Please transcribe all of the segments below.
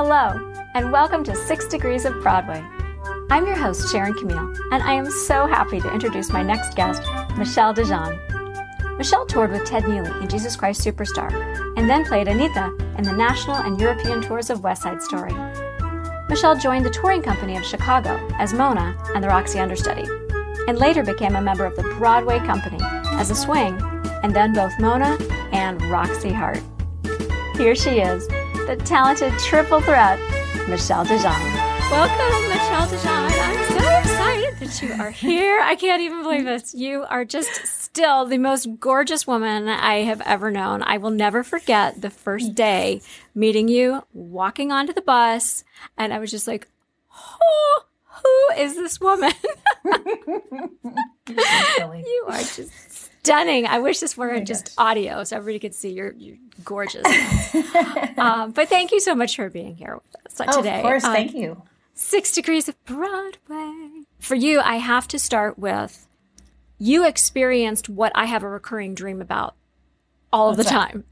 Hello, and welcome to Six Degrees of Broadway. I'm your host, Sharon Camille, and I am so happy to introduce my next guest, Michelle DeJean. Michelle toured with Ted Neeley in Jesus Christ Superstar, and then played Anita in the national and European tours of West Side Story. Michelle joined the touring company of Chicago as Mona and the Roxie understudy, and later became a member of the Broadway company as a swing, and then both Mona and Roxie Hart. Here she is, the talented triple threat, Michelle DeJean. Welcome, Michelle DeJean. I'm so excited that you are here. I can't even believe this. You are just still the most gorgeous woman I have ever known. I will never forget the first day meeting you, walking onto the bus, and I was just like, oh, who is this woman? you are just stunning. I wish this were oh just gosh. audio so everybody could see you're, you're gorgeous. um, but thank you so much for being here with us oh, today. Of course, um, thank you. Six Degrees of Broadway. For you, I have to start with you experienced what I have a recurring dream about all of the that? time,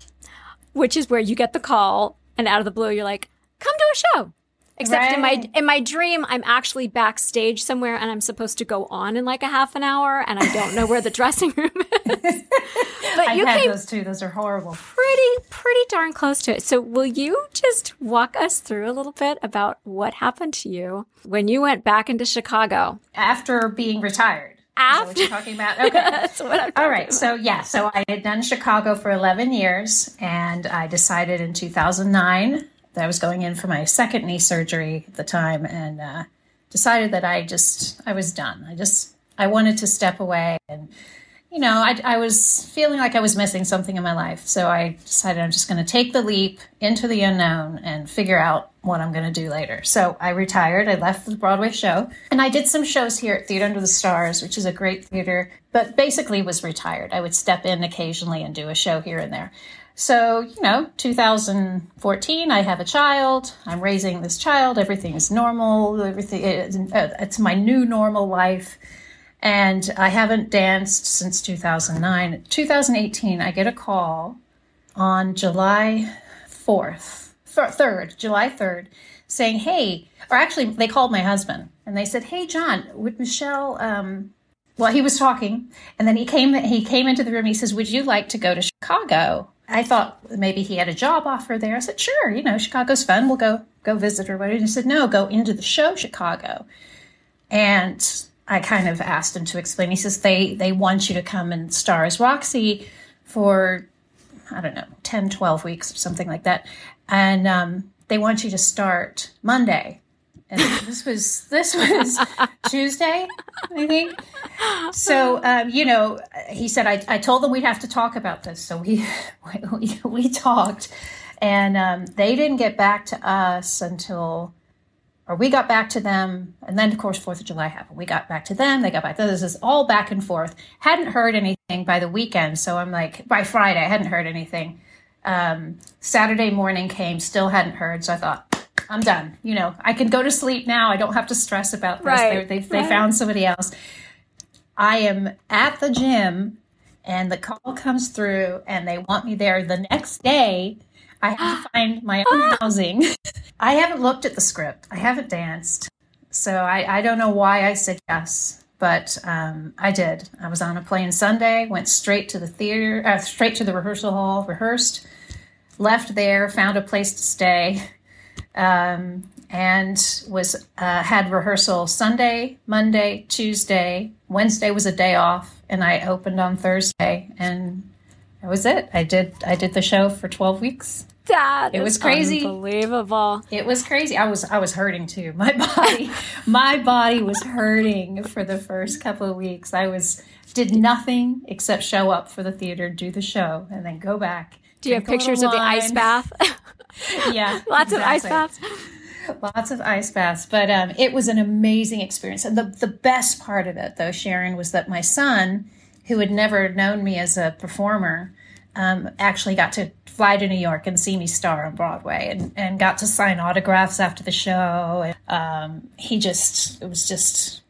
which is where you get the call and out of the blue, you're like, come to a show. Except right. in my in my dream, I'm actually backstage somewhere, and I'm supposed to go on in like a half an hour, and I don't know where the dressing room is. but I've you had came those too; those are horrible. Pretty, pretty darn close to it. So, will you just walk us through a little bit about what happened to you when you went back into Chicago after being retired? After what you're talking about, okay. That's what I'm All right. About. So yeah, so I had done Chicago for 11 years, and I decided in 2009 that I was going in for my second knee surgery at the time and uh, decided that I just, I was done. I just, I wanted to step away and, you know, I, I was feeling like I was missing something in my life. So I decided I'm just going to take the leap into the unknown and figure out what I'm going to do later. So I retired. I left the Broadway show and I did some shows here at Theater Under the Stars, which is a great theater, but basically was retired. I would step in occasionally and do a show here and there. So, you know, 2014, I have a child. I'm raising this child. Everything is normal. Everything it's my new normal life. And I haven't danced since 2009. 2018, I get a call on July 4th, 3rd, July 3rd, saying, Hey, or actually, they called my husband and they said, Hey, John, would Michelle, um, well, he was talking, and then he came. He came into the room. He says, "Would you like to go to Chicago?" I thought maybe he had a job offer there. I said, sure, you know, Chicago's fun. We'll go go visit or whatever. he said, no, go into the show Chicago. And I kind of asked him to explain. He says they they want you to come and star as Roxie for I don't know 10, 12 weeks or something like that, and um, they want you to start Monday and this was this was Tuesday, I think. So um, you know, he said I, I told them we'd have to talk about this, so we we, we talked, and um, they didn't get back to us until, or we got back to them, and then of course Fourth of July happened. We got back to them, they got back. to This is all back and forth. Hadn't heard anything by the weekend, so I'm like by Friday I hadn't heard anything. Um, Saturday morning came, still hadn't heard, so I thought I'm done. You know, I can go to sleep now. I don't have to stress about this. Right. They, they, right. found somebody else. I am at the gym and the call comes through and they want me there the next day. I have to find my own housing. I haven't looked at the script. I haven't danced. So I, I don't know why I said yes, but um, I did. I was on a plane Sunday, went straight to the theater, uh, straight to the rehearsal hall, rehearsed, left there, found a place to stay, um, and was uh, had rehearsal Sunday, Monday, Tuesday. Wednesday was a day off, and I opened on Thursday, and that was it. I did I did the show for twelve weeks. That it was crazy, unbelievable. It was crazy. I was I was hurting too. My body, my body was hurting for the first couple of weeks. I was did nothing except show up for the theater, do the show, and then go back. Do you have pictures of the ice bath? yeah, lots exactly. of ice baths. Lots of ice baths, but um, it was an amazing experience. And the the best part of it, though, Sharon, was that my son, who had never known me as a performer, um, actually got to fly to New York and see me star on Broadway, and, and got to sign autographs after the show. And, um, he just it was just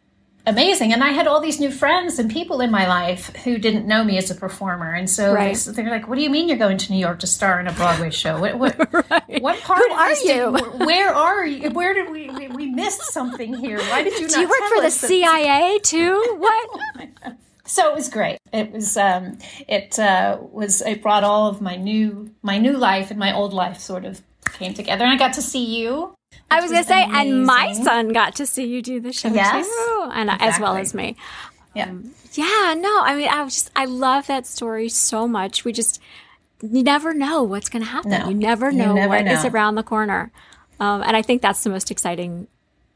amazing. And I had all these new friends and people in my life who didn't know me as a performer. And so Right. they, they're like, "What do you mean you're going to New York to star in a Broadway show? What what, Right. what part Who are this did- you? where are you? Where did we, we we missed something here? Why did you not Do you work for the CIA too? What? so it was great. It was um, it uh, was it brought all of my new my new life and my old life sort of came together, and I got to see you. I was going to say, and my son got to see you do the show Yes, too, and as well as me. Yeah, Yeah, no, I mean, I was just, I love that story so much. We just, you never know what's going to happen. No, you never know what is never know. around the corner. Um, and I think that's the most exciting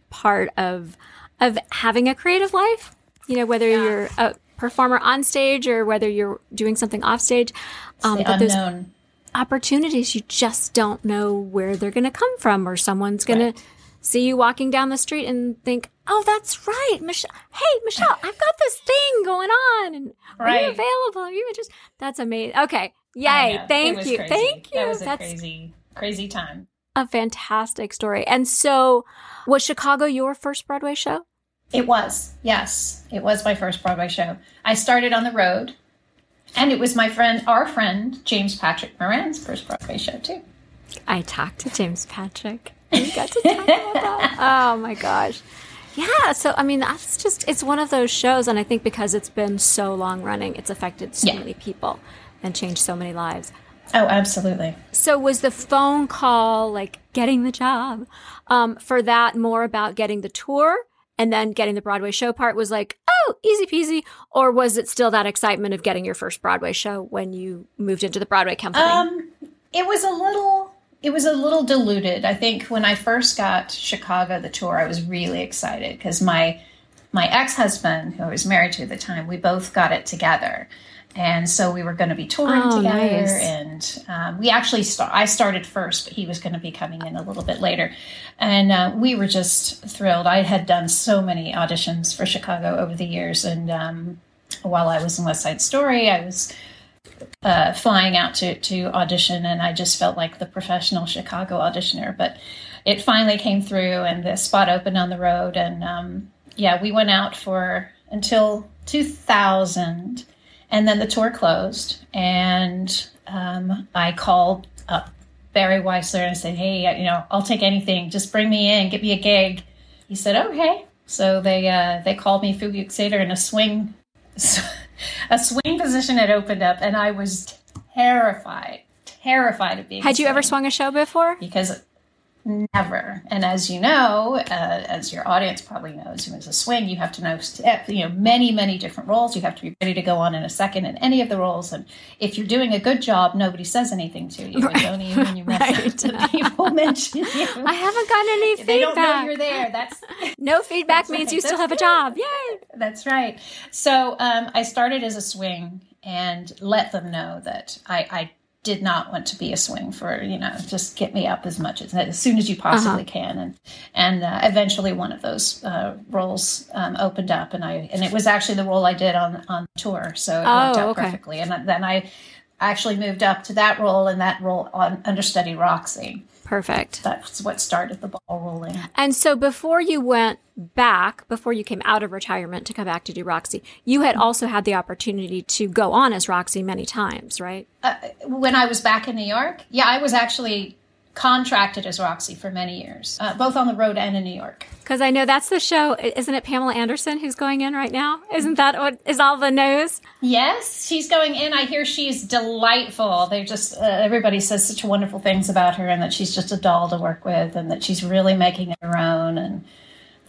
part of, of having a creative life. You know, whether you're a performer on stage or whether you're doing something off stage. Um, the but those unknown. Opportunities, you just don't know where they're going to come from, or someone's going Right. to see you walking down the street and think, "Oh, that's right, Michelle. Hey, Michelle, I've got this thing going on, and are you available? Are you just that's amazing. Okay, yay! Thank you, crazy. thank you. That was a that's crazy crazy time. a fantastic story. And so, was Chicago your first Broadway show? It was, yes. It was my first Broadway show. I started on the road, and it was my friend, our friend, James Patrick Moran's first Broadway show, too. I talked to James Patrick. We got to talk about that. Oh my gosh. Yeah, so I mean that's just it's one of those shows and I think because it's been so long running, it's affected so Yeah. many people and changed so many lives. Oh, absolutely. So was the phone call like getting the job um, for that more about getting the tour and then getting the Broadway show part was like, oh, easy peasy? Or was it still that excitement of getting your first Broadway show when you moved into the Broadway company? Um, it was a little it was a little diluted. I think when I first got Chicago the tour, I was really excited because my my ex husband, who I was married to at the time, we both got it together, and so we were going to be touring Oh, together. nice. And um, we actually start. I started first, but he was going to be coming in a little bit later, and uh, we were just thrilled. I had done so many auditions for Chicago over the years, and um, while I was in West Side Story, I was uh, flying out to, to audition, and I just felt like the professional Chicago auditioner. But it finally came through, and the spot opened on the road. And um, yeah, we went out for until 2000, and then the tour closed. And um, I called up Barry Weissler and said, "Hey, you know, I'll take anything. Just bring me in, get me a gig." He said, "Okay." So they uh, they called me Fugue in a swing a swing position had opened up, and I was terrified, terrified of being. Had you ever swung a show before? Because never. And as you know, uh, as your audience probably knows, as a swing, you have to know you know many, many different roles. You have to be ready to go on in a second in any of the roles. And if you're doing a good job, nobody says anything to you. And only when you Right. up, people mention you. I haven't gotten any feedback. they don't know you're there. That's No feedback That's means right. you still That's have a job. Yay! That's right. So um, I started as a swing and let them know that I, I did not want to be a swing for you know just get me up as much as as soon as you possibly can. And and uh, eventually one of those uh, roles um, opened up and I and it was actually the role I did on on tour. So it worked Oh, out okay. perfectly. And then I actually moved up to that role and that role on understudy Roxie Perfect. that's what started the ball rolling And so before you went back, before you came out of retirement to come back to do Roxie, you had also had the opportunity to go on as Roxie many times, right? uh, when I was back in New York, yeah, I was actually contracted as Roxie for many years, uh, both on the road and in New York. Because I know that's the show. Isn't it Pamela Anderson who's going in right now? Isn't that what is all the news? Yes, she's going in. I hear she's delightful. They just uh, everybody says such wonderful things about her, and that she's just a doll to work with, and that she's really making it her own. And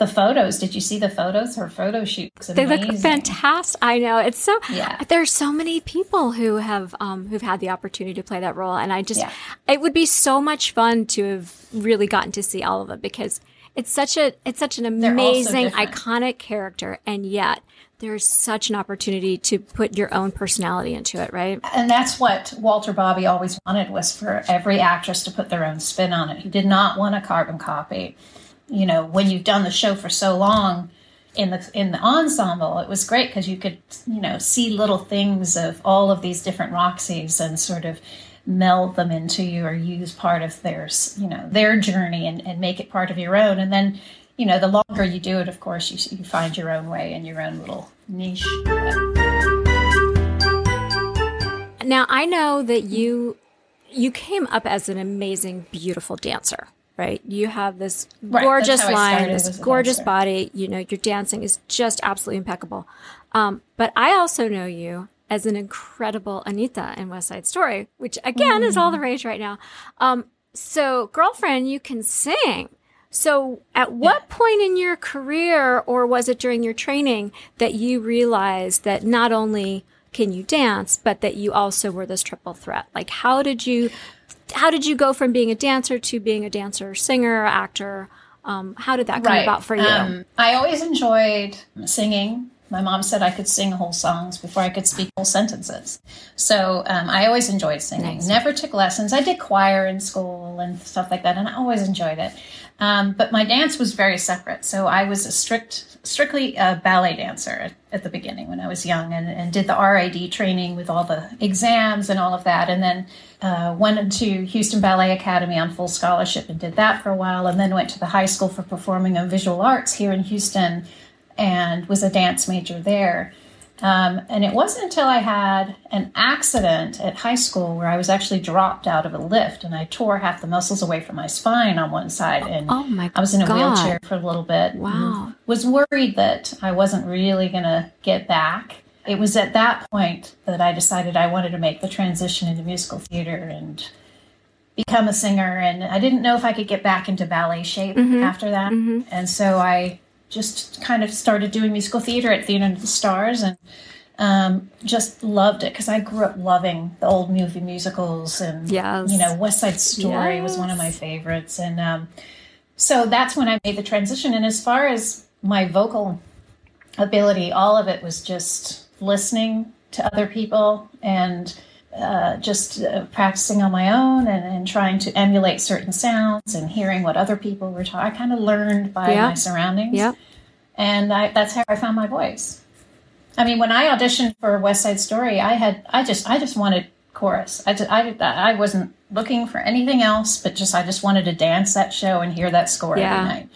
the photos, did you see the photos? Her photo shoot was They look fantastic. I know it's so. Yeah. There's so many people who have um, who've had the opportunity to play that role, and I just Yeah. it would be so much fun to have really gotten to see all of it because it's such a it's such an amazing iconic character, and yet there's such an opportunity to put your own personality into it, right? and that's what Walter Bobbie always wanted was for every actress to put their own spin on it. He did not want a carbon copy. You know, when you've done the show for so long in the in the ensemble, it was great because you could you know see little things of all of these different Roxies and sort of meld them into you or use part of theirs you know their journey and, and make it part of your own and then you know, the longer you do it, of course, you, you find your own way and your own little niche. Now, I know that you you came up as an amazing, beautiful dancer, right? You have this Right, gorgeous line, this gorgeous dancer. body. You know, your dancing is just absolutely impeccable. Um, but I also know you as an incredible Anita in West Side Story, which again is all the Mm. rage right now. Um, so, girlfriend, you can sing. So, at what point in your career, or was it during your training, that you realized that not only can you dance, but that you also were this triple threat? Like, how did you, how did you go from being a dancer to being a dancer, singer, actor? Um, how did that come about for you? Um, I always enjoyed singing. My mom said I could sing whole songs before I could speak whole sentences. So um, I always enjoyed singing. Never took lessons. I did choir in school and stuff like that, and I always enjoyed it. Um, but my dance was very separate. So I was a strict, strictly a ballet dancer at, at the beginning when I was young, and, and did the RAD training with all the exams and all of that, and then uh, went into Houston Ballet Academy on full scholarship and did that for a while, and then went to the High School for Performing and Visual Arts here in Houston and was a dance major there. Um, and it wasn't until I had an accident at high school where I was actually dropped out of a lift and I tore half the muscles away from my spine on one side. And Oh my I was in a God. wheelchair for a little bit. Wow. Was worried that I wasn't really going to get back. It was at that point that I decided I wanted to make the transition into musical theater and become a singer. And I didn't know if I could get back into ballet shape Mm-hmm. after that. And so I just kind of started doing musical theater at Theater of the Stars and um, just loved it because I grew up loving the old movie musicals and Yes. you know West Side Story was one of my favorites and um, so that's when I made the transition and as far as my vocal ability all of it was just listening to other people and uh, just uh, practicing on my own and, and trying to emulate certain sounds and hearing what other people were talking. I kind of learned by Yeah. my surroundings Yep. and I, that's how I found my voice. I mean, when I auditioned for West Side Story, I had I just I just wanted chorus. I just, I I wasn't looking for anything else, but just I just wanted to dance that show and hear that score Yeah. every night.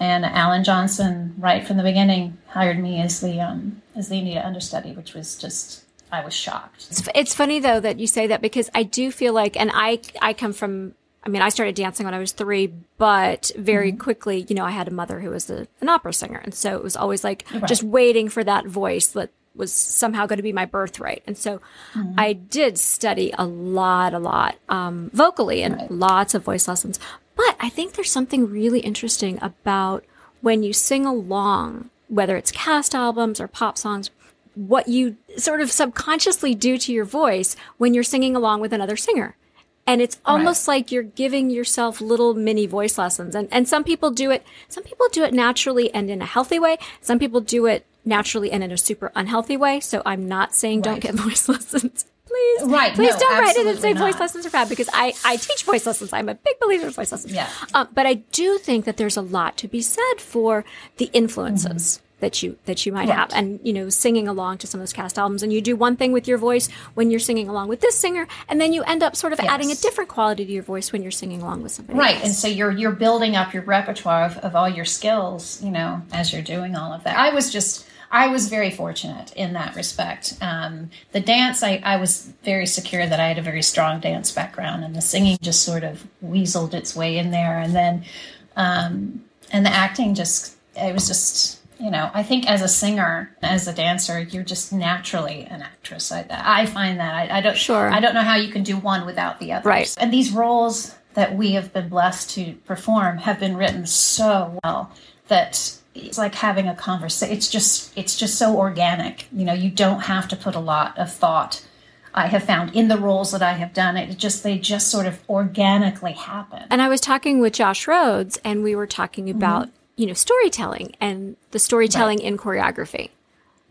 And Alan Johnson, right from the beginning, hired me as the um, as the Anita understudy, which was just I was shocked. It's, it's funny though that you say that because I do feel like, and I I come from. I mean, I started dancing when I was three, but very quickly, you know, I had a mother who was a, an opera singer, and so it was always like just waiting for that voice that was somehow going to be my birthright. And so, I did study a lot, a lot um, vocally, and lots of voice lessons. But I think there's something really interesting about when you sing along, whether it's cast albums or pop songs, what you sort of subconsciously do to your voice when you're singing along with another singer. And it's almost like you're giving yourself little mini voice lessons. And, and some people do it, some people do it naturally and in a healthy way. Some people do it naturally and in a super unhealthy way. So I'm not saying don't get voice lessons. Please, Right, please no, don't write it and say voice lessons are bad because I, I teach voice lessons. I'm a big believer in voice lessons. Yeah. Um, but I do think that there's a lot to be said for the influences that you that you might have, Mm-hmm. And you know, singing along to some of those cast albums, and you do one thing with your voice when you're singing along with this singer, and then you end up sort of adding a different quality to your voice when you're singing along with somebody. Right, else. and so you're you're building up your repertoire of, of all your skills, you know, as you're doing all of that. I was just I was very fortunate in that respect. Um, the dance, I, I was very secure that I had a very strong dance background, and the singing just sort of weaseled its way in there, and then um, and the acting just it was just you know I think as a singer, as a dancer, you're just naturally an actress. I, I find that I, I don't Sure. I don't know how you can do one without the other. Right. And these roles that we have been blessed to perform have been written so well that it's like having a conversation. It's just it's just so organic. You know, you don't have to put a lot of thought. I have found in the roles that I have done, it just they just sort of organically happen. And I was talking with Josh Rhodes, and we were talking Mm-hmm. about you know storytelling and the storytelling in choreography,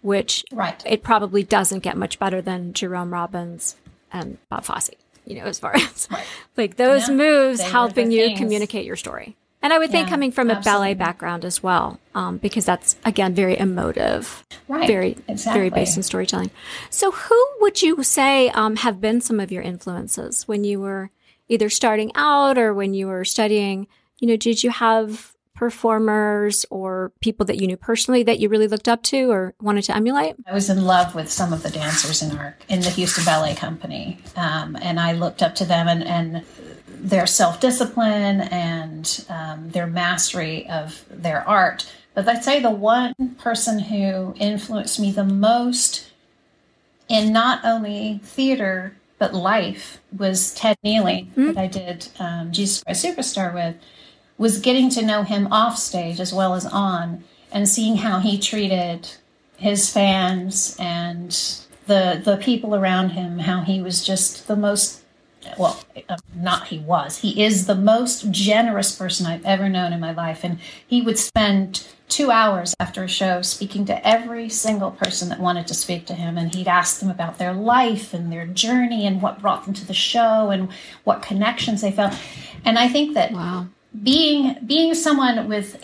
which Right. it probably doesn't get much better than Jerome Robbins and Bob Fosse. You know, as far as like those Yeah, moves helping you things. communicate your story. And I would think Yeah, coming from a ballet background as well, um, because that's again very emotive, Right, very very based in storytelling. So, who would you say um, have been some of your influences when you were either starting out or when you were studying? You know, did you have performers or people that you knew personally that you really looked up to or wanted to emulate? I was in love with some of the dancers in our in the Houston Ballet Company, um, and I looked up to them and, and their self discipline and um, their mastery of their art. But I'd say the one person who influenced me the most in not only theater but life was Ted Neeley mm-hmm. that I did um, Jesus Christ Superstar with was getting to know him off stage as well as on and seeing how he treated his fans and the the people around him how he was just the most well uh, not he was. He is the most generous person i've ever known in my life and he would spend two hours after a show speaking to every single person that wanted to speak to him and he'd ask them about their life and their journey and what brought them to the show and what connections they felt. And i think that wow. being being someone with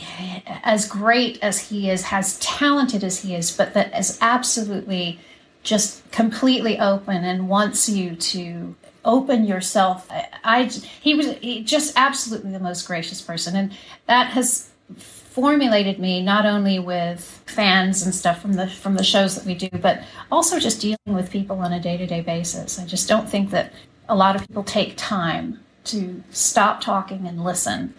as great as he is, as talented as he is, but that is absolutely just completely open and wants you to open yourself. I, I he was he just absolutely the most gracious person, and that has formulated me not only with fans and stuff from the from the shows that we do, but also just dealing with people on a day to day basis. I just don't think that a lot of people take time to stop talking and listen.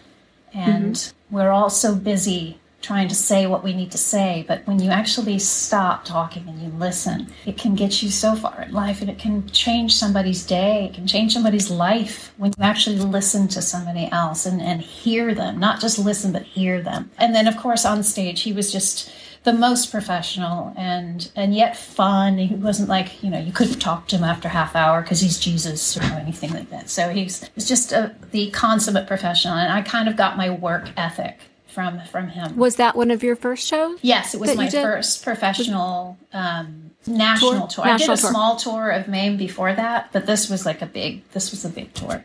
And mm-hmm. we're all so busy trying to say what we need to say, but when you actually stop talking and you listen, it can get you so far in life and it can change somebody's day, it can change somebody's life when you actually listen to somebody else and, and hear them, not just listen, but hear them. And then, of course, on stage, he was just the most professional and and yet fun. He wasn't like you know you couldn't talk to him after half hour because he's Jesus or anything like that. So he's was just a, the consummate professional, and I kind of got my work ethic from from him. Was that one of your first shows? Yes, it was my first professional um, national tour. tour. National I did a tour. small tour of Maine before that, but this was like a big. This was a big tour.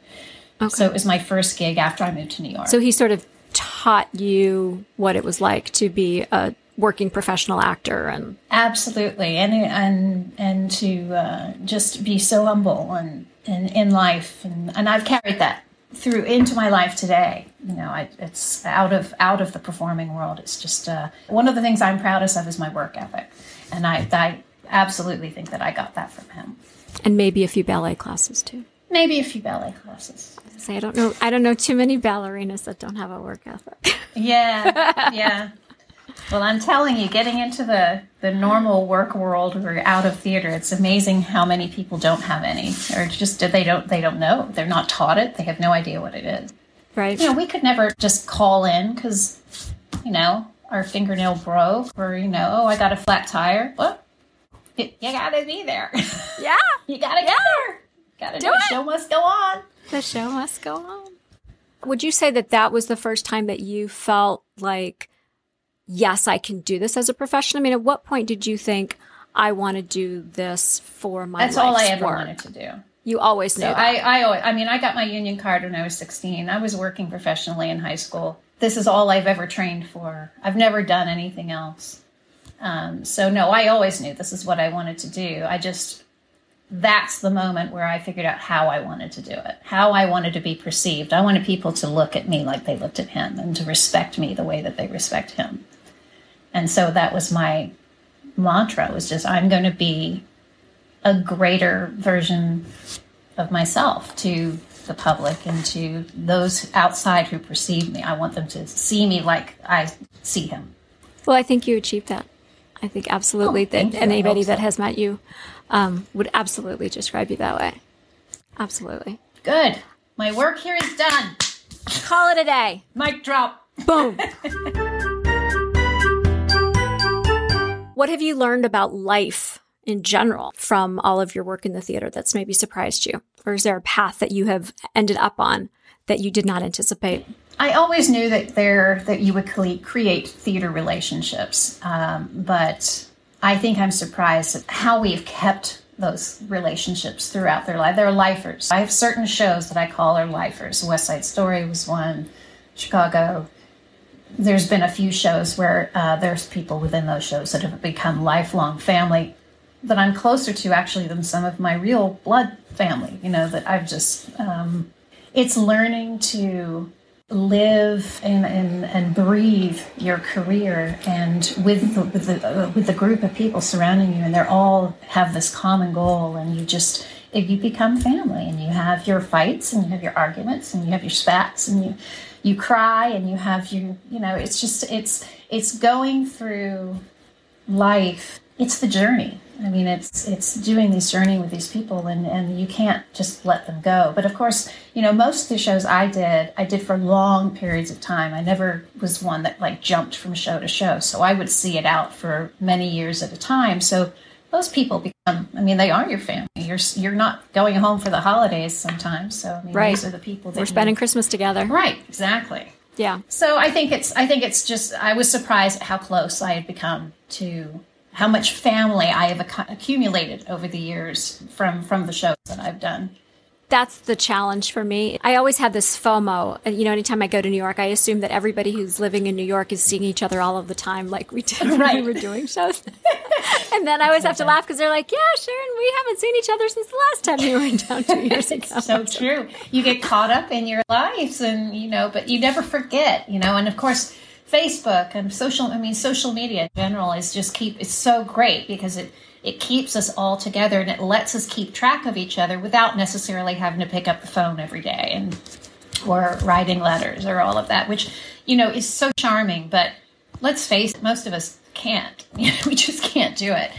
Okay. So it was my first gig after I moved to New York. So he sort of taught you what it was like to be a working professional actor and absolutely and and and to uh, just be so humble and, and in life and, and I've carried that through into my life today. You know I, it's out of out of the performing world. It's just uh, one of the things i'm proudest of is my work ethic. And I, I absolutely think that i got that from him. And maybe a few ballet classes too. Maybe a few ballet classes. I say i don't know i don't know too many ballerinas that don't have a work ethic. Yeah yeah well, I'm telling you, getting into the, the normal work world or out of theater, it's amazing how many people don't have any, or just they don't they don't know. They're not taught it. They have no idea what it is. Right. You know, we could never just call in because, you know, our fingernail broke, or you know, oh, I got a flat tire. What? You gotta be there. Yeah. you gotta yeah. get there. Gotta do, do it. The show must go on. The show must go on. Would you say that that was the first time that you felt like yes, I can do this as a profession? I mean, at what point did you think I want to do this for my? That's all I ever work? wanted to do. You always knew. So I, I, always, I mean, I got my union card when I was 16. I was working professionally in high school. This is all I've ever trained for. I've never done anything else. Um, so no, I always knew this is what I wanted to do. I just that's the moment where I figured out how I wanted to do it, how I wanted to be perceived. I wanted people to look at me like they looked at him and to respect me the way that they respect him. And so that was my mantra was just I'm going to be a greater version of myself to the public and to those outside who perceive me. I want them to see me like I see him. Well, I think you achieved that. I think absolutely oh, that anybody that has met you um, would absolutely describe you that way. Absolutely. Good. My work here is done. Call it a day. Mic drop. Boom. What have you learned about life in general from all of your work in the theater that's maybe surprised you? Or is there a path that you have ended up on that you did not anticipate? I always knew that there that you would create theater relationships, um, but I think I'm surprised at how we've kept those relationships throughout their life. They're lifers. I have certain shows that I call are lifers. West Side Story was one, Chicago, there's been a few shows where uh, there's people within those shows that have become lifelong family that I'm closer to actually than some of my real blood family. You know that I've just um, it's learning to live and, and, and breathe your career and with the, with the uh, with the group of people surrounding you and they're all have this common goal and you just you become family and you have your fights and you have your arguments and you have your spats and you you cry and you have your you know it's just it's it's going through life it's the journey I mean, it's it's doing this journey with these people, and and you can't just let them go. But of course, you know, most of the shows I did, I did for long periods of time. I never was one that like jumped from show to show, so I would see it out for many years at a time. So those people become, I mean, they are your family. You're you're not going home for the holidays sometimes. So I mean, right. these are the people that we're spending you, Christmas together. Right. Exactly. Yeah. So I think it's I think it's just I was surprised at how close I had become to how much family I have ac- accumulated over the years from from the shows that I've done. That's the challenge for me. I always have this FOMO. You know, anytime I go to New York, I assume that everybody who's living in New York is seeing each other all of the time, like we did when we were doing shows. and then I always have to laugh because they're like, "Yeah, Sharon, we haven't seen each other since the last time you were in town two years ago." So true. You get caught up in your lives, and you know, but you never forget. You know, and of course, Facebook and social. I mean, social media in general is just keep. It's so great because it it keeps us all together and it lets us keep track of each other without necessarily having to pick up the phone every day and or writing letters or all of that, which you know is so charming. But let's face it, most of us can't. we just can't do it.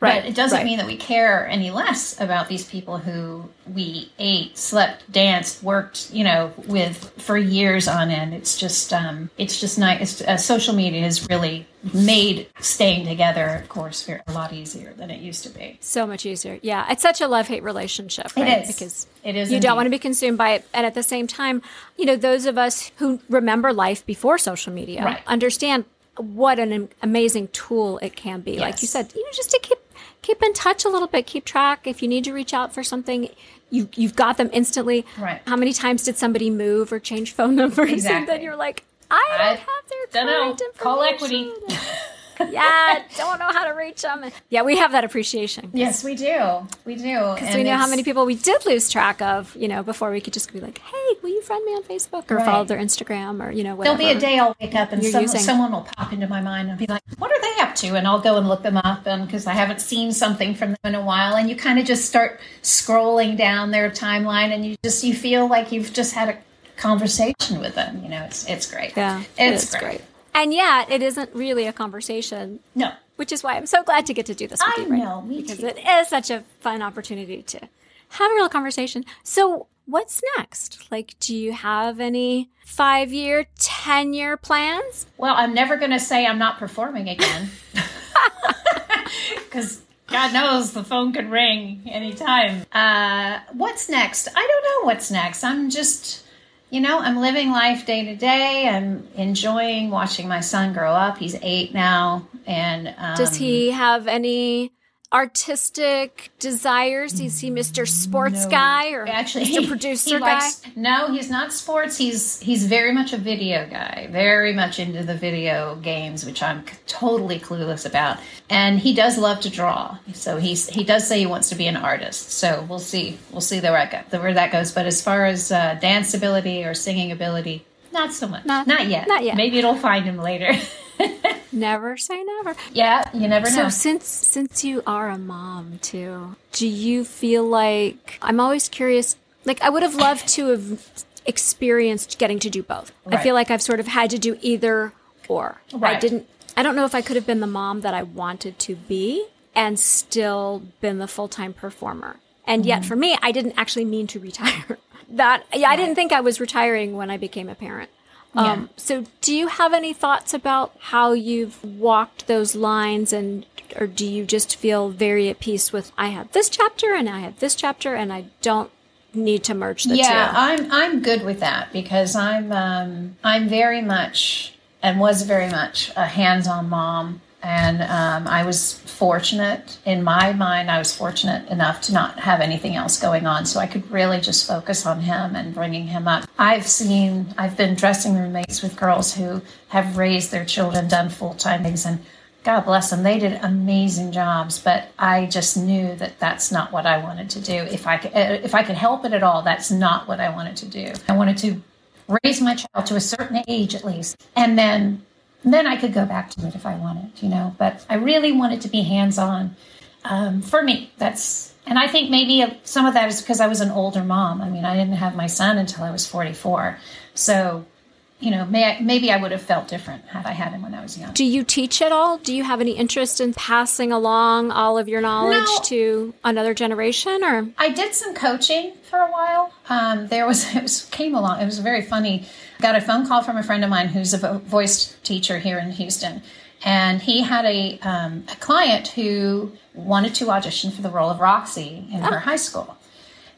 Right, But it doesn't right. mean that we care any less about these people who we ate, slept, danced, worked, you know, with for years on end. It's just, um, it's just nice. Uh, social media has really made staying together, of course, a lot easier than it used to be. So much easier. Yeah. It's such a love hate relationship, It right? is. Because It is you indeed. don't want to be consumed by it. And at the same time, you know, those of us who remember life before social media Right. understand what an amazing tool it can be. Like you said, you know, just to keep keep in touch a little bit, keep track. If you need to reach out for something, you you've got them instantly. Right. How many times did somebody move or change phone numbers? Exactly. And then you're like, I don't have their don't know. Call equity. yeah, don't know how to reach them. Yeah, we have that appreciation. Yes, we do. We do. Because we know how many people we did lose track of, you know, before we could just be like, hey, will you friend me on Facebook or Right. follow their Instagram or, you know, There'll be a day I'll wake up and some, someone will pop into my mind and be like, "What are they up to?" And I'll go and look them up, and because I haven't seen something from them in a while, and you kind of just start scrolling down their timeline, and you just you feel like you've just had a conversation with them. You know, it's it's great. Yeah, it's, it's great. And yet, it isn't really a conversation, No, which is why I'm so glad to get to do this with I you right know, now, because too. it is such a fun opportunity to have a real conversation. So, what's next? Like, do you have any five year, 10 year plans? Well, I'm never going to say I'm not performing again. Because God knows the phone could ring anytime. Uh, what's next? I don't know what's next. I'm just, you know, I'm living life day to day. I'm enjoying watching my son grow up. He's eight now. And um, Does he have any artistic desires? Is he Mr. Sports No. guy or actually Mr. he- Producer he guy? likes- no he's not sports he's he's very much a video guy very much into the video games which i'm totally clueless about and he does love to draw so he's he does say he wants to be an artist so we'll see we'll see where that, go, where that goes but as far as uh, dance ability or singing ability not so much Not- not yet not yet. maybe it'll find him later Never say never. yeah you never know So since since you are a mom too, do you feel like I'm always curious like I would have loved to have experienced getting to do both. I feel like I've sort of had to do either or. Right. I didn't I don't know if I could have been the mom that I wanted to be and still been the full-time performer. And yet Mm-hmm. for me, I didn't actually mean to retire. That yeah, I didn't think I was retiring when I became a parent. Um, so, do you have any thoughts about how you've walked those lines, and or do you just feel very at peace with I have this chapter and I have this chapter, and I don't need to merge the yeah, two? I'm I'm good with that because I'm um, I'm very much and was very much a hands-on mom, and um, I was fortunate in my mind. I was fortunate enough to not have anything else going on, so I could really just focus on him and bringing him up. I've seen I've been dressing roommates with girls who have raised their children, done full-time things, and God bless them. They did amazing jobs, but I just knew that that's not what I wanted to do. If I could, uh, if I could help it at all, that's not what I wanted to do. I wanted to raise my child to a certain age at least, and then then I could go back to it if I wanted, you know. But I really wanted to be hands on. Um, for me, that's and I think maybe some of that is because I was an older mom. I mean, I didn't have my son until I was 44. So, you know, may I, maybe I would have felt different had I had him when I was young. Do you teach at all? Do you have any interest in passing along all of your knowledge no. to another generation or? I did some coaching for a while. Um, there was, it was, came along, it was very funny. Got a phone call from a friend of mine who's a voice teacher here in Houston and he had a, um, a client who wanted to audition for the role of Roxie in oh. her high school,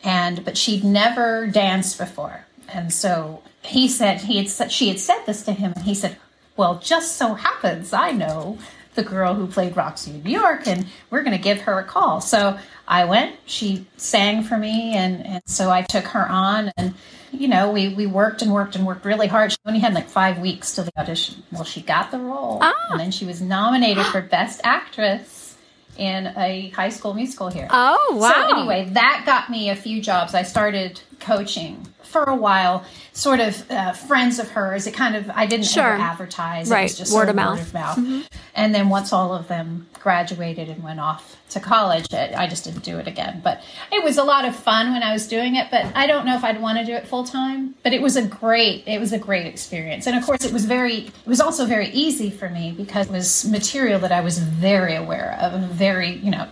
and but she'd never danced before, and so he said he had said she had said this to him, and he said, "Well, just so happens I know the girl who played Roxie in New York, and we're going to give her a call." So I went. She sang for me, and and so I took her on, and you know, we, we worked and worked and worked really hard. She only had like five weeks till the audition. Well, she got the role. Ah. And then she was nominated for Best Actress in a high school musical here. Oh, wow. So, anyway, that got me a few jobs. I started coaching for a while, sort of uh, friends of hers. It kind of I didn't sure. ever advertise. Right. It was just word of mouth. Word of mouth. Mm-hmm. And then once all of them graduated and went off to college, I just didn't do it again. But it was a lot of fun when I was doing it. But I don't know if I'd want to do it full time. But it was a great it was a great experience. And of course, it was very it was also very easy for me because it was material that I was very aware of, very you know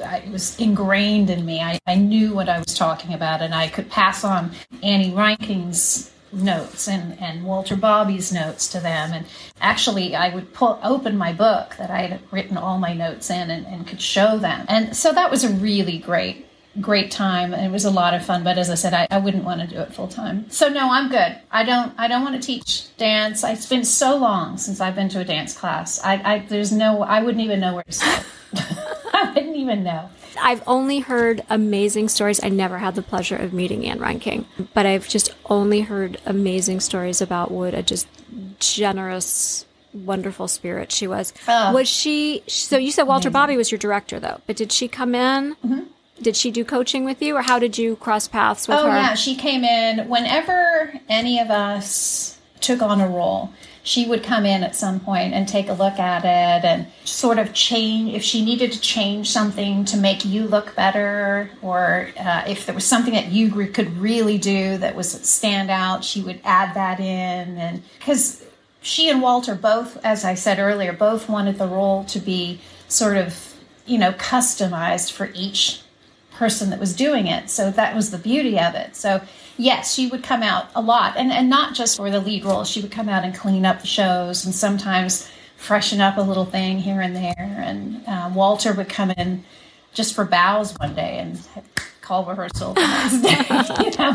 it was ingrained in me. I, I knew what I was talking about, and I could pass on Annie Reinking's notes and, and Walter Bobbie's notes to them. And actually, I would pull open my book that I had written all my notes in and, and could show them. And so that was a really great great time it was a lot of fun but as i said i, I wouldn't want to do it full time so no i'm good i don't i don't want to teach dance it's been so long since i've been to a dance class i, I there's no i wouldn't even know where to start I didn't even know. I've only heard amazing stories. I never had the pleasure of meeting Ann Reinking, but I've just only heard amazing stories about what a just generous, wonderful spirit she was. Oh. Was she? So you said Walter amazing. Bobbie was your director, though, but did she come in? Mm-hmm. Did she do coaching with you, or how did you cross paths with oh, her? Oh yeah, she came in whenever any of us took on a role she would come in at some point and take a look at it and sort of change if she needed to change something to make you look better or uh, if there was something that you could really do that was stand out she would add that in and because she and walter both as i said earlier both wanted the role to be sort of you know customized for each person that was doing it. So that was the beauty of it. So yes, she would come out a lot, and and not just for the lead role. She would come out and clean up the shows, and sometimes freshen up a little thing here and there. And uh, Walter would come in just for bows one day and call rehearsal the next day. you know,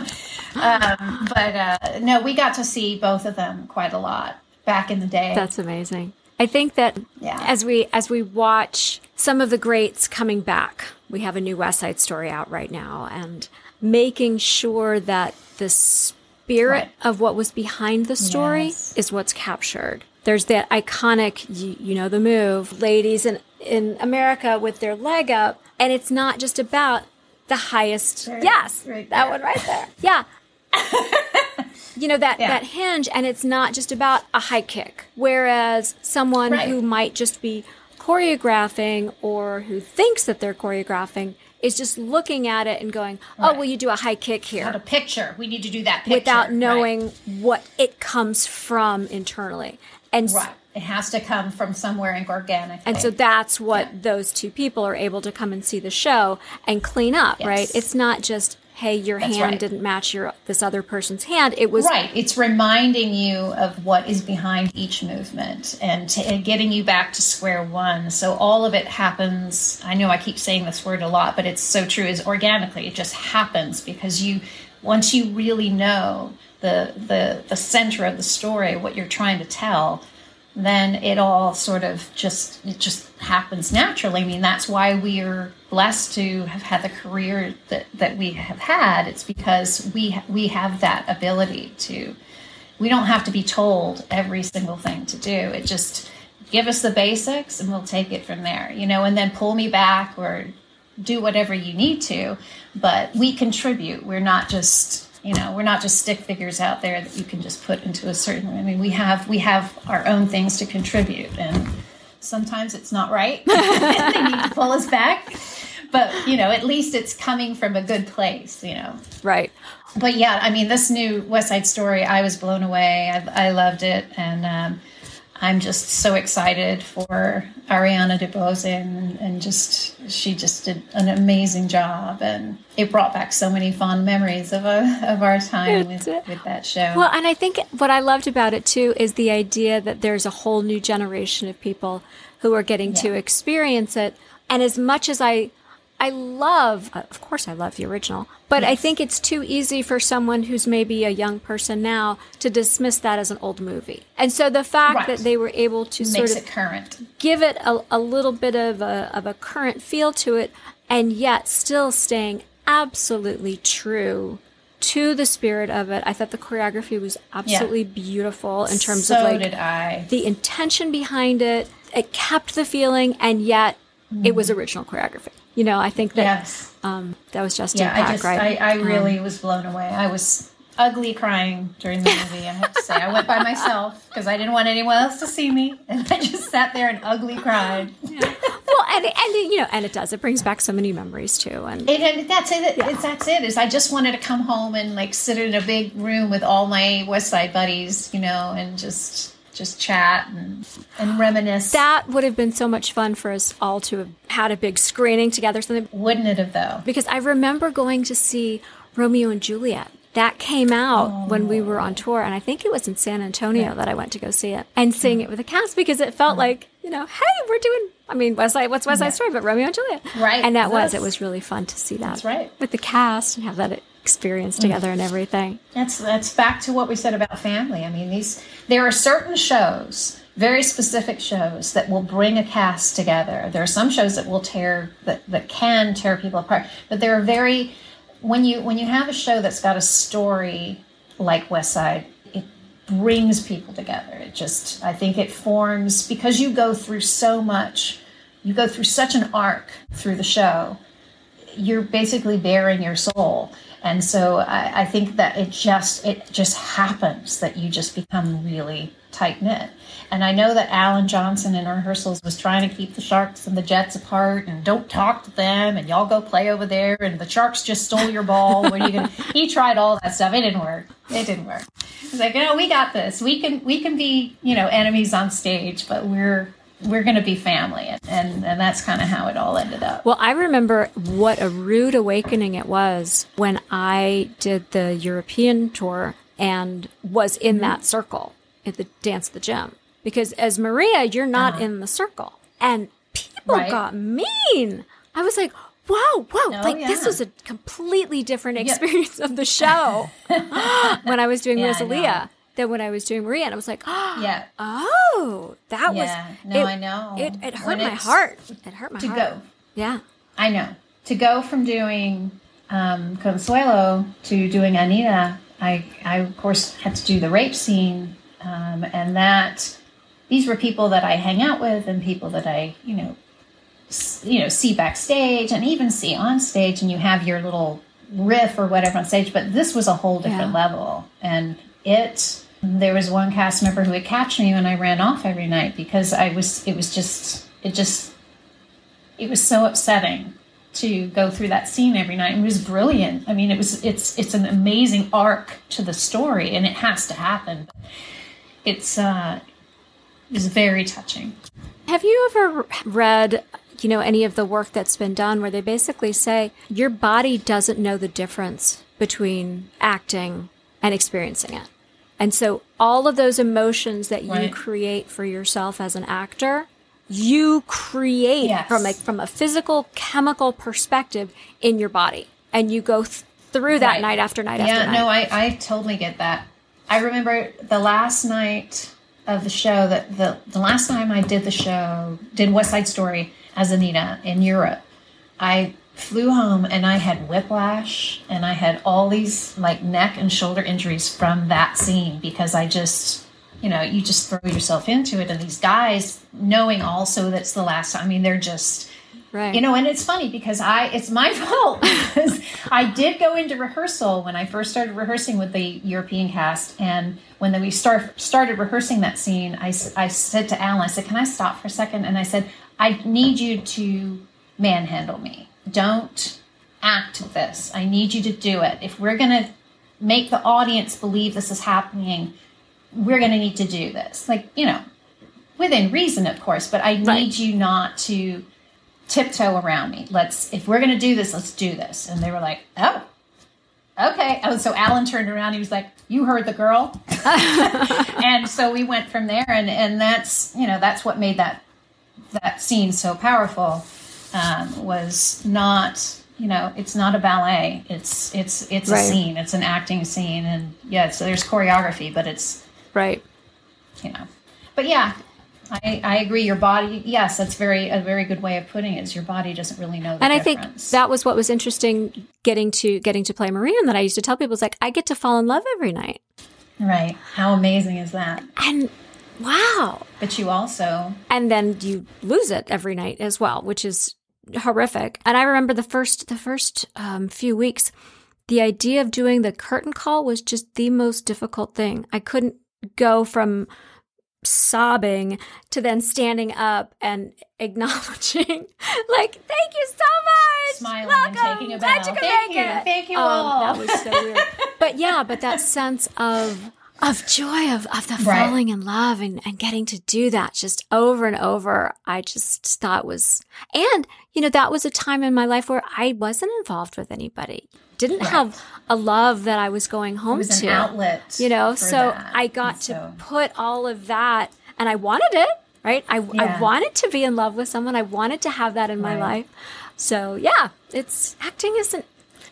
um, but uh, no, we got to see both of them quite a lot back in the day. That's amazing. I think that yeah. as we as we watch some of the greats coming back, we have a new West Side Story out right now, and making sure that the spirit right. of what was behind the story yes. is what's captured. There's that iconic, you, you know, the move, ladies in in America with their leg up, and it's not just about the highest. Yes, right that one right there. Yeah. you know that yeah. that hinge and it's not just about a high kick whereas someone right. who might just be choreographing or who thinks that they're choreographing is just looking at it and going, "Oh, right. well, you do a high kick here." Not a picture. We need to do that picture. without knowing right. what it comes from internally. And right. It has to come from somewhere organic. And so that's what yeah. those two people are able to come and see the show and clean up, yes. right? It's not just hey, your That's hand right. didn't match your this other person's hand. It was right. It's reminding you of what is behind each movement and, to, and getting you back to square one. So all of it happens. I know I keep saying this word a lot, but it's so true. Is organically. It just happens because you once you really know the the the center of the story, what you're trying to tell then it all sort of just it just happens naturally. I mean, that's why we are blessed to have had the career that, that we have had. It's because we we have that ability to. We don't have to be told every single thing to do. It just give us the basics and we'll take it from there. You know, and then pull me back or do whatever you need to. But we contribute. We're not just You know, we're not just stick figures out there that you can just put into a certain. I mean, we have we have our own things to contribute, and sometimes it's not right. they need to pull us back, but you know, at least it's coming from a good place. You know, right. But yeah, I mean, this new West Side Story, I was blown away. I, I loved it, and um, I'm just so excited for Ariana DeBose and, and just she just did an amazing job and it brought back so many fond memories of a, of our time with, with that show. Well, and I think what I loved about it too is the idea that there's a whole new generation of people who are getting yeah. to experience it. And as much as I I love, of course, I love the original, but. I think it's too easy for someone who's maybe a young person now to dismiss that as an old movie. And so the fact right. that they were able to Makes sort of current. give it a, a little bit of a, of a current feel to it, and yet still staying absolutely true to the spirit of it. I thought the choreography was absolutely yeah. beautiful in terms so of like did I. the intention behind it. It kept the feeling, and yet mm. it was mm-hmm. original choreography. You know, I think that yes. um, that was Justin yeah, Peck, I just, right? I, I really um, was blown away. I was ugly crying during the movie. I have to say, I went by myself because I didn't want anyone else to see me, and I just sat there and ugly cried. Yeah. Well, and and you know, and it does. It brings back so many memories too, and, it, and that's it. Yeah. It's, that's it. Is I just wanted to come home and like sit in a big room with all my West Side buddies, you know, and just just chat and, and reminisce. That would have been so much fun for us all to have had a big screening together. Something wouldn't it have though? Because I remember going to see Romeo and Juliet. That came out oh. when we were on tour, and I think it was in San Antonio yeah. that I went to go see it and seeing it with the cast because it felt like you know, hey, we're doing. I mean, West Side, what's West Side yeah. Story, but Romeo and Juliet, right? And that was it was really fun to see that. That's right with the cast and have that experience together mm. and everything. That's that's back to what we said about family. I mean, these there are certain shows, very specific shows that will bring a cast together. There are some shows that will tear that that can tear people apart, but there are very when you when you have a show that's got a story like West Side, it brings people together. It just I think it forms because you go through so much, you go through such an arc through the show. You're basically bearing your soul and so I, I, think that it just it just happens that you just become really tight knit. And I know that Alan Johnson in rehearsals was trying to keep the Sharks and the Jets apart and don't talk to them and y'all go play over there and the Sharks just stole your ball. What are you gonna he tried all that stuff. It didn't work. It didn't work. He's like, you know, we got this. We can we can be, you know, enemies on stage, but we're we're going to be family and, and, that's kind of how it all ended up well i remember what a rude awakening it was when i did the european tour and was in mm-hmm. that circle at the dance the gym because as maria you're not uh-huh. in the circle and people right. got mean i was like wow, wow, oh, like yeah. this was a completely different experience of the show when I was doing yeah, Rosalia than when I was doing Maria. And I was like, oh, yeah. Oh, that yeah. was. No, it, I know. It, it hurt my heart. It hurt my to heart. go. Yeah. I know. To go from doing um, Consuelo to doing Anita, I, I, of course, had to do the rape scene. Um, and that, these were people that I hang out with and people that I, you know, you know, see backstage and even see on stage, and you have your little riff or whatever on stage. But this was a whole different yeah. level, and it there was one cast member who would catch me when I ran off every night because I was it was just it just it was so upsetting to go through that scene every night. It was brilliant. I mean, it was it's it's an amazing arc to the story, and it has to happen. It's uh, it's very touching. Have you ever read, you know, any of the work that's been done where they basically say your body doesn't know the difference between acting and experiencing it? And so all of those emotions that right. you create for yourself as an actor, you create yes. from a from a physical chemical perspective in your body. And you go th- through that right. night after night yeah, after night. Yeah, no, I, I totally get that. I remember the last night of the show that the, the last time I did the show, did West Side Story as Anita in Europe, I flew home and I had whiplash and I had all these like neck and shoulder injuries from that scene because I just, you know, you just throw yourself into it. And these guys, knowing also that's the last time, I mean, they're just, Right. You know, and it's funny because I it's my fault because I did go into rehearsal when I first started rehearsing with the European cast, and when we start started rehearsing that scene, I I said to Alan, I said, "Can I stop for a second? And I said, "I need you to manhandle me. Don't act this. I need you to do it. If we're gonna make the audience believe this is happening, we're gonna need to do this. Like you know." Within reason, of course, but I need Right. you not to tiptoe around me. Let's, if we're going to do this, let's do this. And they were like, oh, okay. Oh, so Alan turned around. He was like, you heard the girl. and so we went from there. And, and that's, you know, that's what made that, that scene so powerful um, was not, you know, it's not a ballet. It's, it's, it's Right. a scene. It's an acting scene. And yeah, so there's choreography, but it's, Right. you know, but yeah, I, I agree. Your body, yes, that's very a very good way of putting it. Is your body doesn't really know the and I think that was what was interesting getting to getting to play Maria and that I used to tell people is like I get to fall in love every night. right? How amazing is that? And wow. But you also, And then you lose it every night as well, which is horrific. And I remember the first the first um, few weeks, the idea of doing the curtain call was just the most difficult thing. I couldn't go from sobbing to then standing up and acknowledging like thank you so much Smiling Welcome. and taking a Glad you could Thank make you. it. Thank you Um, all. that was so weird but yeah but that sense of of joy of, of the Right. falling in love and, and getting to do that just over and over i just thought was and you know that was a time in my life where i wasn't involved with anybody didn't Right. have a love that i was going it home was to an outlet. you know so that. i got And to put all of that and i wanted it right I, Yeah. I wanted to be in love with someone i wanted to have that in my life so yeah it's acting is an,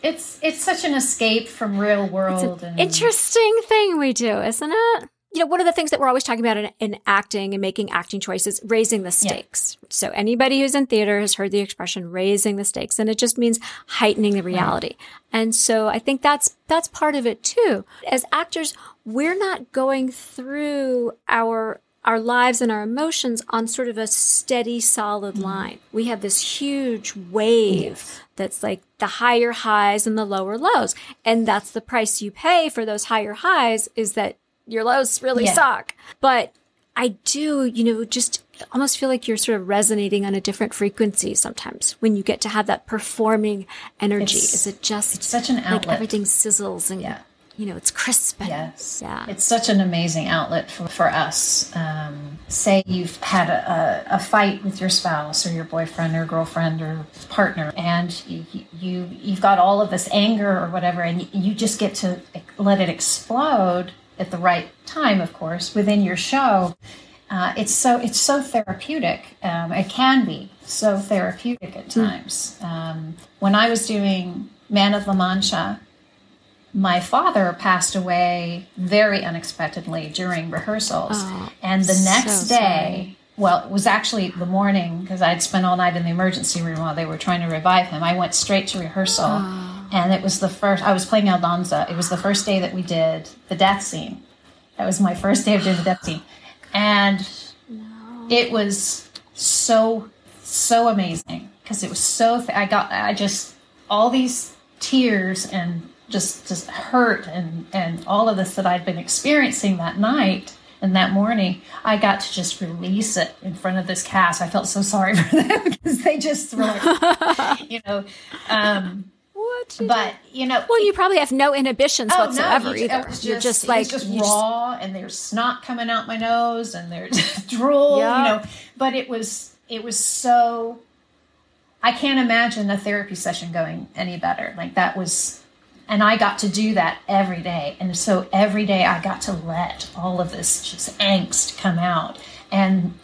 It's it's such an escape from real world. and interesting thing we do isn't it? You know one of the things that we're always talking about in, in acting and making acting choices raising the stakes. So anybody who's in theater has heard the expression raising the stakes and it just means heightening the reality. And so i think that's that's part of it too. As actors we're not going through our our lives and our emotions on sort of a steady solid mm-hmm. line we have this huge wave that's like the higher highs and the lower lows and that's the price you pay for those higher highs is that your lows really Yeah. suck but i do you know just almost feel like you're sort of resonating on a different frequency sometimes when you get to have that performing energy It's- is it just it's such an like outlet. everything sizzles and Yeah. You know it's crisp and Yes. yeah It's such an amazing outlet for, for us. Um, say you've had a, a, fight with your spouse or your boyfriend or girlfriend or partner, and you, you, you've got all of this anger or whatever, and you, you just get to let it explode at the right time, of course, within your show. Uh, it's so it's so therapeutic. Um, it can be so therapeutic at times. Um, when I was doing Man of La Mancha, my father passed away very unexpectedly during rehearsals. Oh, and the next so day, well, it was actually the morning because I'd spent all night in the emergency room while they were trying to revive him. I went straight to rehearsal. Oh. And it was the first, I was playing Aldonza. It was the first day that we did the death scene. That was my first day of doing the death scene. And it was so, so amazing because it was so, th- I got, I just, all these tears and just just hurt and and all of this that I'd been experiencing that night and that morning, I got to just release it in front of this cast. I felt so sorry for them because they just were like, you know, um, what you but you know, well you probably have no inhibitions Oh, whatsoever you, either It was you're just like just you just- raw, and there's snot coming out my nose, and there's drool. Yeah. You know, but it was it was so. I can't imagine a therapy session going any better. Like that was, and I got to do that every day, and so every day I got to let all of this just angst come out, and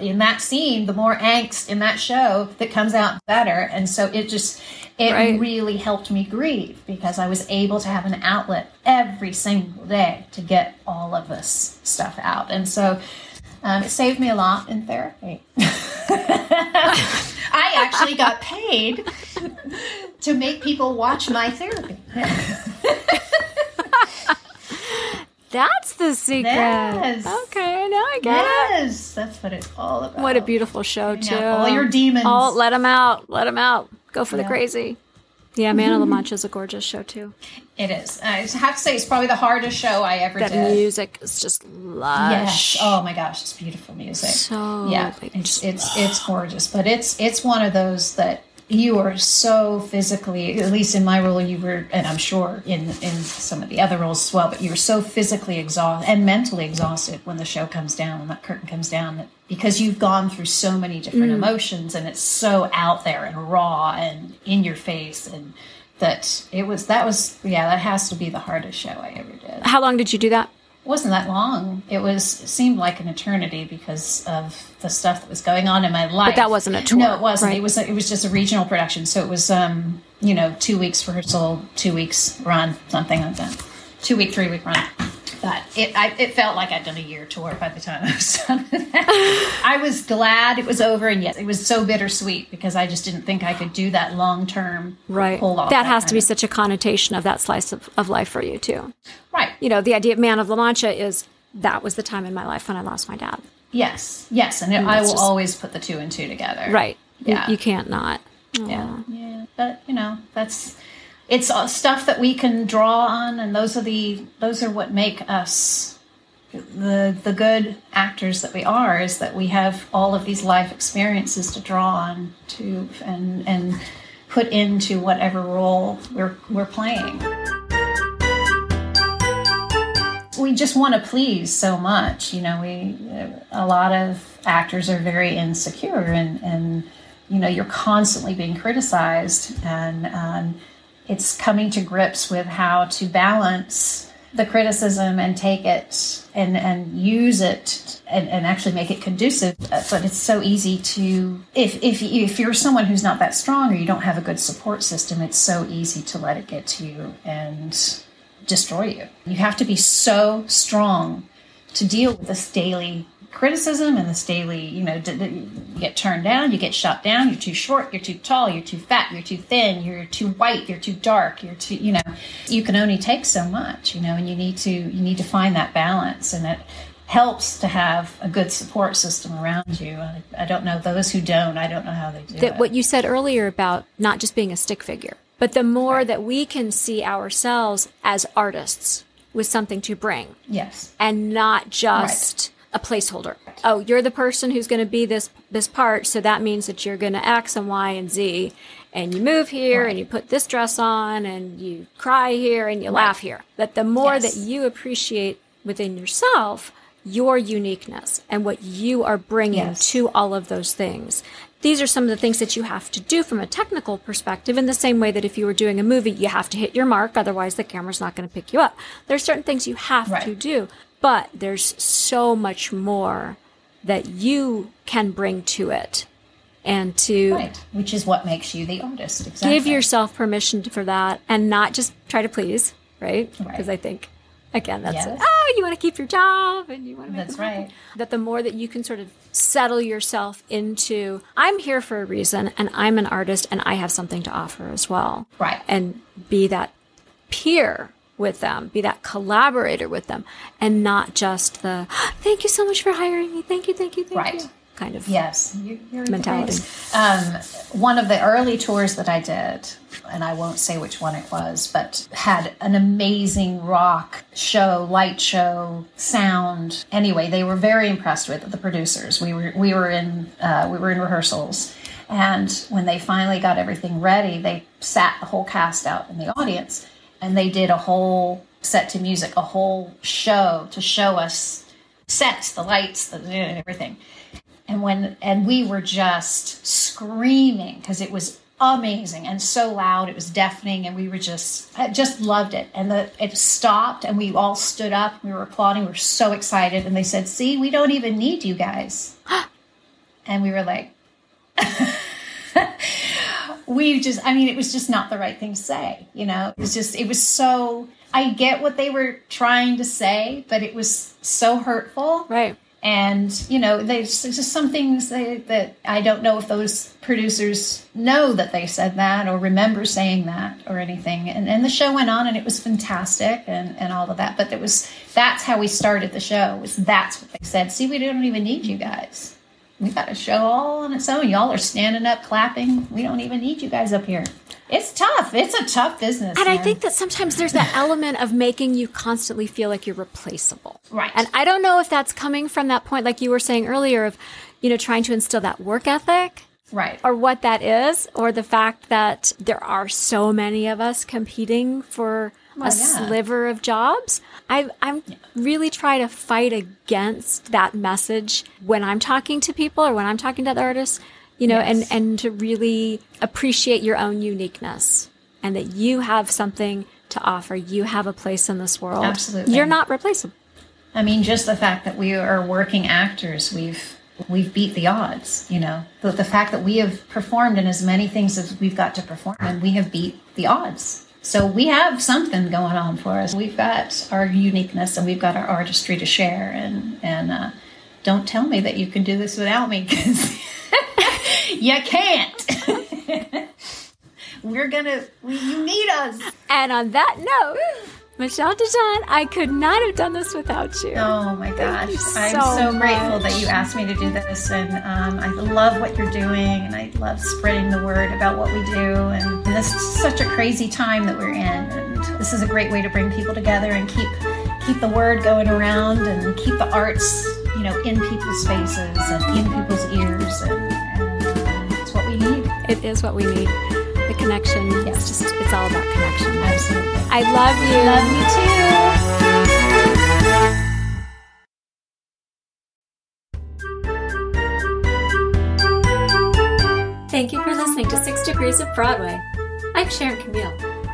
in that scene, the more angst in that show that comes out better. And so it just, it Right. really helped me grieve because I was able to have an outlet every single day to get all of this stuff out. And so um, it saved me a lot in therapy. I actually got paid to make people watch my therapy. That's the secret. Yes. Okay, I know. I get it. Yes, that's what it's all about. What a beautiful show, too. all your demons. All, let them out. Let them out. Go for the crazy. Yeah, Man of La Mancha is a gorgeous show, too. It is. I have to say, it's probably the hardest show I ever That did. music is just lush. Yes. Oh my gosh, it's beautiful music. So, yeah, like, it's it's it's gorgeous, but it's it's one of those that you are so physically. At least in my role, you were, and I'm sure in in some of the other roles as well. But you were so physically exhausted and mentally exhausted when the show comes down, when that curtain comes down, that- because you've gone through so many different Mm. emotions, and it's so out there and raw and in your face, and that it was that was yeah that has to be the hardest show I ever did How long did you do that? wasn't that long. It was it seemed like an eternity because of the stuff that was going on in my life. But that wasn't a tour, No, it wasn't. right. It was it was just a regional production. So it was um you know two weeks rehearsal, two weeks run, something like that. Two week, three week run. But it I, it felt like I'd done a year tour by the time I was done with that. I was glad it was over, and yet it was so bittersweet because I just didn't think I could do that long term. Right. Pull off that has to be of- such a connotation of that slice of, of life for you, too. right. You know, the idea of Man of La Mancha is that was the time in my life when I lost my dad. Yes, yes, and I will just- always put the two and two together. Right. Yeah. You, can't not. Yeah, yeah. But you know, that's it's stuff that we can draw on, and those are the those are what make us the the good actors that we are. Is that we have all of these life experiences to draw on to and and put into whatever role we're we're playing. we just want to please so much. You know, we a lot of actors are very insecure, and and you know, you're constantly being criticized, and um, it's coming to grips with how to balance the criticism and take it and and use it and, and actually make it conducive. But it's so easy to if if if you're someone who's not that strong or you don't have a good support system it's so easy to let it get to you and destroy you. You have to be so strong to deal with this daily criticism and this daily, you know, d- d- you get turned down, you get shot down, you're too short, you're too tall, you're too fat, you're too thin, you're too white, you're too dark, you're too, you know, you can only take so much, you know, and you need to, you need to find that balance and it helps to have a good support system around you. I, I don't know those who don't, I don't know how they do that it. what you said earlier about not just being a stick figure, but the more that we can see ourselves as artists with something to bring yes. and not just a placeholder. Oh, you're the person who's going to be this this part, so that means that you're going to X and Y and Z, and you move here and you put this dress on and you cry here and you laugh here. That the more Yes. that you appreciate within yourself your uniqueness and what you are bringing Yes. to all of those things. These are some of the things that you have to do from a technical perspective, in the same way that if you were doing a movie, you have to hit your mark, otherwise, the camera's not going to pick you up. There's certain things you have Right. to do, but there's so much more that you can bring to it and to Right. Which is what makes you the artist. Exactly. give yourself permission for that and not just try to please, right? Right. Because I think, again, that's Yes. oh, you want to keep your job and you want to make That's right. That the more that you can sort of settle yourself into, I'm here for a reason and I'm an artist and I have something to offer as well. Right. And be that peer with them, be that collaborator with them, and not just the thank you so much for hiring me. Thank you, thank you, thank Right. you. Kind of Yes, you, Mentality. Um, one of the early tours that I did, and I won't say which one it was, but had an amazing rock show, light show, sound. Anyway, they were very impressed with the producers. We were we were in uh, we were in rehearsals, and when they finally got everything ready, they sat the whole cast out in the audience, and they did a whole set to music, a whole show to show us sets, the lights, the everything. And when and we were just screaming because it was amazing and so loud it was deafening and we were just I just loved it. And the it stopped and we all stood up we were applauding we were so excited and they said see we don't even need you guys. And we were like we just i mean it was just not the right thing to say you know? It was just it was so i get what they were trying to say but it was so hurtful. Right. and you know there's just some things that, that i don't know if those producers know that they said that or remember saying that or anything. And, and the show went on and it was fantastic and, and all of that. But it was that's how we started the show was that's what they said. See we don't even need you guys we got a show all on its own y'all are standing up clapping we don't even need you guys up here it's tough. It's a tough business. And man. I think that sometimes there's that element of making you constantly feel like you're replaceable. Right. And I don't know if that's coming from that point, like you were saying earlier, of, you know, trying to instill that work ethic. Right. Or what that is, or the fact that there are so many of us competing for Well, a oh, yeah. sliver of jobs. I, I'm really try to fight against that message when I'm talking to people or when I'm talking to other artists you know, Yes. and, and to really appreciate your own uniqueness and that you have something to offer. You have a place in this world. Absolutely. You're not replaceable. I mean, just the fact that we are working actors, we've we've beat the odds. You know, the, the fact that we have performed in as many things as we've got to perform, and we have beat the odds. So we have something going on for us. We've got our uniqueness, and we've got our artistry to share. And and uh, don't tell me that you can do this without me, because you can't. We're gonna. You need us. And on that note, Michelle DeJean, I could not have done this without you. Oh my gosh. I'm so so, grateful that you asked me to do this. And um, I love what you're doing. And I love spreading the word about what we do. And this is such a crazy time that we're in. And this is a great way to bring people together and keep keep the word going around and keep the arts, you know, in people's faces and in people's ears. And, and it's what we need. It is what we need. The connection. Yes. It's just, it's all about connection. Absolutely. I love you. Love you too. Thank you for listening to Six Degrees of Broadway. I'm Sharon Camille,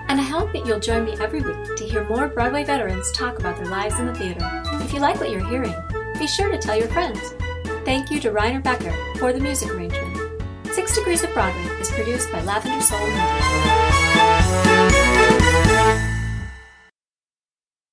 and I hope that you'll join me every week to hear more Broadway veterans talk about their lives in the theater. If you like what you're hearing, be sure to tell your friends. Thank you to Reiner Becker for the music arrangement. Six Degrees of Broadway is produced by Lavender Soul Media.